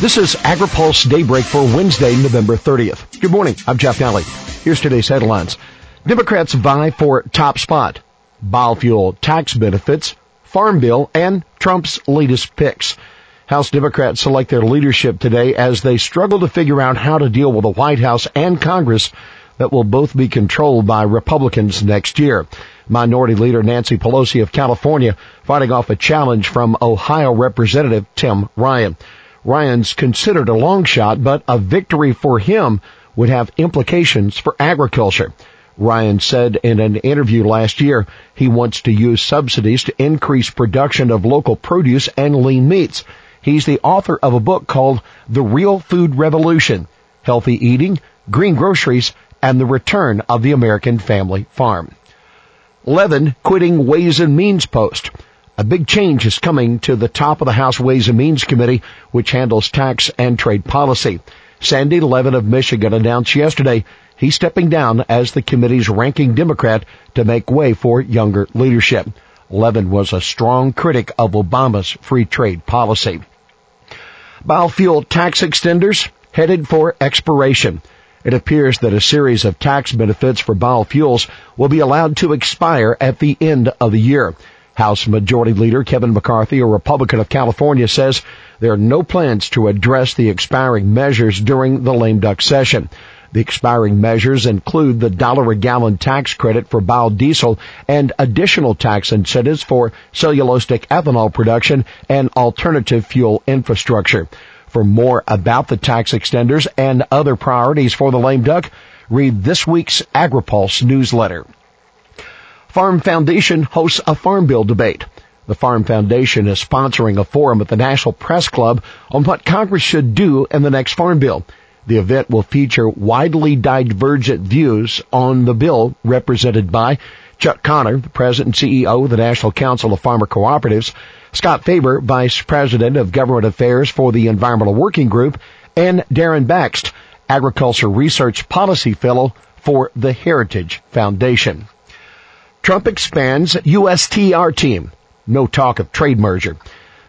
This is AgriPulse Daybreak for Wednesday, November 30th. Good morning. I'm Jeff Nalley. Here's today's headlines. Democrats vie for top spot. Biofuel tax benefits, farm bill, and Trump's latest picks. House Democrats select their leadership today as they struggle to figure out how to deal with a White House and Congress that will both be controlled by Republicans next year. Minority Leader Nancy Pelosi of California fighting off a challenge from Ohio Representative Tim Ryan. Ryan's considered a long shot, but a victory for him would have implications for agriculture. Ryan said in an interview last year he wants to use subsidies to increase production of local produce and lean meats. He's the author of a book called The Real Food Revolution, Healthy Eating, Green Groceries, and the Return of the American Family Farm. Levin quitting Ways and Means post. A big change is coming to the top of the House Ways and Means Committee, which handles tax and trade policy. Sandy Levin of Michigan announced yesterday he's stepping down as the committee's ranking Democrat to make way for younger leadership. Levin was a strong critic of Obama's free trade policy. Biofuel tax extenders headed for expiration. It appears that a series of tax benefits for biofuels will be allowed to expire at the end of the year. House Majority Leader Kevin McCarthy, a Republican of California, says there are no plans to address the expiring measures during the lame duck session. The expiring measures include the dollar a gallon tax credit for biodiesel and additional tax incentives for cellulosic ethanol production and alternative fuel infrastructure. For more about the tax extenders and other priorities for the lame duck, read this week's AgriPulse newsletter. Farm Foundation hosts a farm bill debate. The Farm Foundation is sponsoring a forum at the National Press Club on what Congress should do in the next farm bill. The event will feature widely divergent views on the bill represented by Chuck Connor, the President and CEO of the National Council of Farmer Cooperatives, Scott Faber, Vice President of Government Affairs for the Environmental Working Group, and Darren Bakst, Agriculture Research Policy Fellow for the Heritage Foundation. Trump expands USTR team. No talk of trade merger.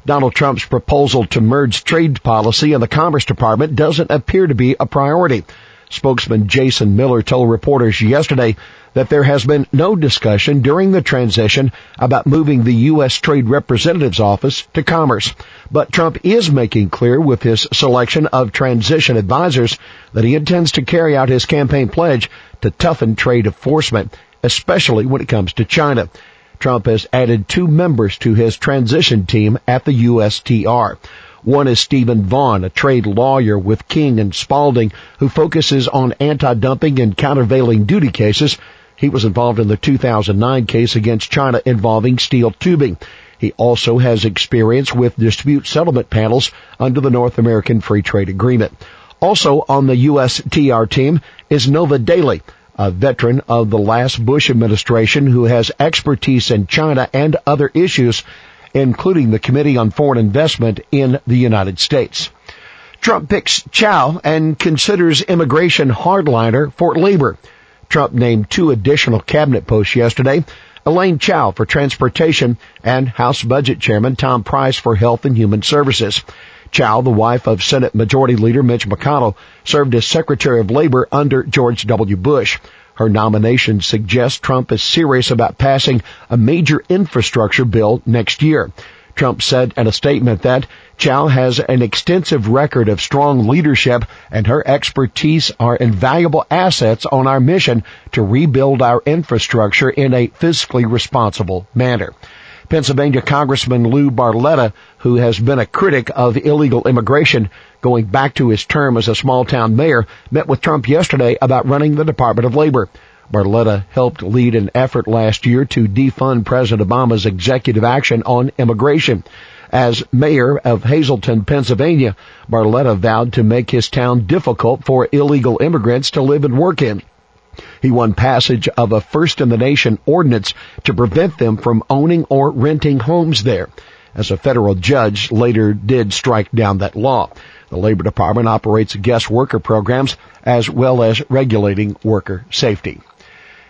Donald Trump's proposal to merge trade policy and the Commerce Department doesn't appear to be a priority. Spokesman Jason Miller told reporters yesterday that there has been no discussion during the transition about moving the U.S. Trade Representative's office to Commerce. But Trump is making clear with his selection of transition advisors that he intends to carry out his campaign pledge to toughen trade enforcement especially when it comes to China. Trump has added two members to his transition team at the USTR. One is Stephen Vaughn, a trade lawyer with King and Spalding, who focuses on anti-dumping and countervailing duty cases. He was involved in the 2009 case against China involving steel tubing. He also has experience with dispute settlement panels under the North American Free Trade Agreement. Also on the USTR team is Nova Daly, a veteran of the last Bush administration who has expertise in China and other issues, including the Committee on Foreign Investment in the United States. Trump picks Chao and considers immigration hardliner for labor. Trump named two additional cabinet posts yesterday. Elaine Chao for transportation and House Budget Chairman Tom Price for health and human services. Chao, the wife of Senate Majority Leader Mitch McConnell, served as Secretary of Labor under George W. Bush. Her nomination suggests Trump is serious about passing a major infrastructure bill next year. Trump said in a statement that Chao has an extensive record of strong leadership and her expertise are invaluable assets on our mission to rebuild our infrastructure in a fiscally responsible manner. Pennsylvania Congressman Lou Barletta, who has been a critic of illegal immigration going back to his term as a small town mayor, met with Trump yesterday about running the Department of Labor. Barletta helped lead an effort last year to defund President Obama's executive action on immigration. As mayor of Hazleton, Pennsylvania, Barletta vowed to make his town difficult for illegal immigrants to live and work in. He won passage of a first in the nation ordinance to prevent them from owning or renting homes there. As a federal judge later did strike down that law. The Labor Department operates guest worker programs as well as regulating worker safety.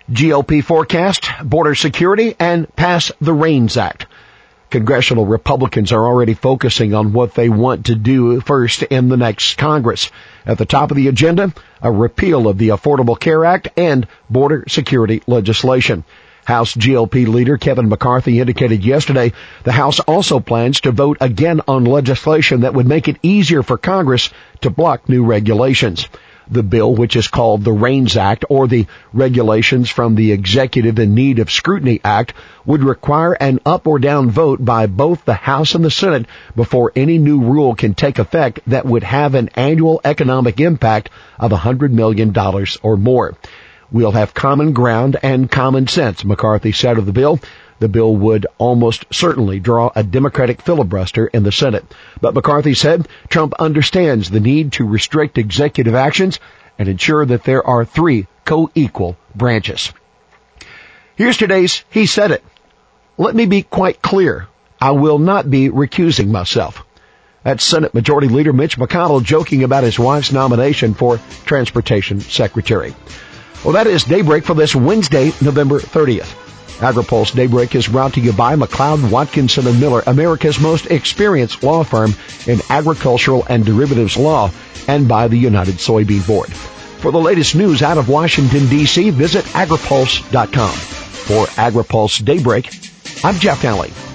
GOP forecast, border security, and pass the REINS Act. Congressional Republicans are already focusing on what they want to do first in the next Congress. At the top of the agenda, a repeal of the Affordable Care Act and border security legislation. House GOP leader Kevin McCarthy indicated yesterday the House also plans to vote again on legislation that would make it easier for Congress to block new regulations the bill, which is called the REINS Act or the Regulations from the Executive in Need of Scrutiny Act, would require an up or down vote by both the House and the Senate before any new rule can take effect that would have an annual economic impact of $100 million or more. We'll have common ground and common sense, McCarthy said of the bill. The bill would almost certainly draw a Democratic filibuster in the Senate. But McCarthy said Trump understands the need to restrict executive actions and ensure that there are three co-equal branches. Here's today's He Said It. Let me be quite clear. I will not be recusing myself. That's Senate Majority Leader Mitch McConnell joking about his wife's nomination for Transportation Secretary. Well, that is daybreak for this Wednesday, November 30th. AgriPulse Daybreak is brought to you by McLeod, Watkinson and Miller, America's most experienced law firm in agricultural and derivatives law, and by the United Soybean Board. For the latest news out of Washington, D.C., visit agripulse.com. For AgriPulse Daybreak, I'm Jeff Nalley.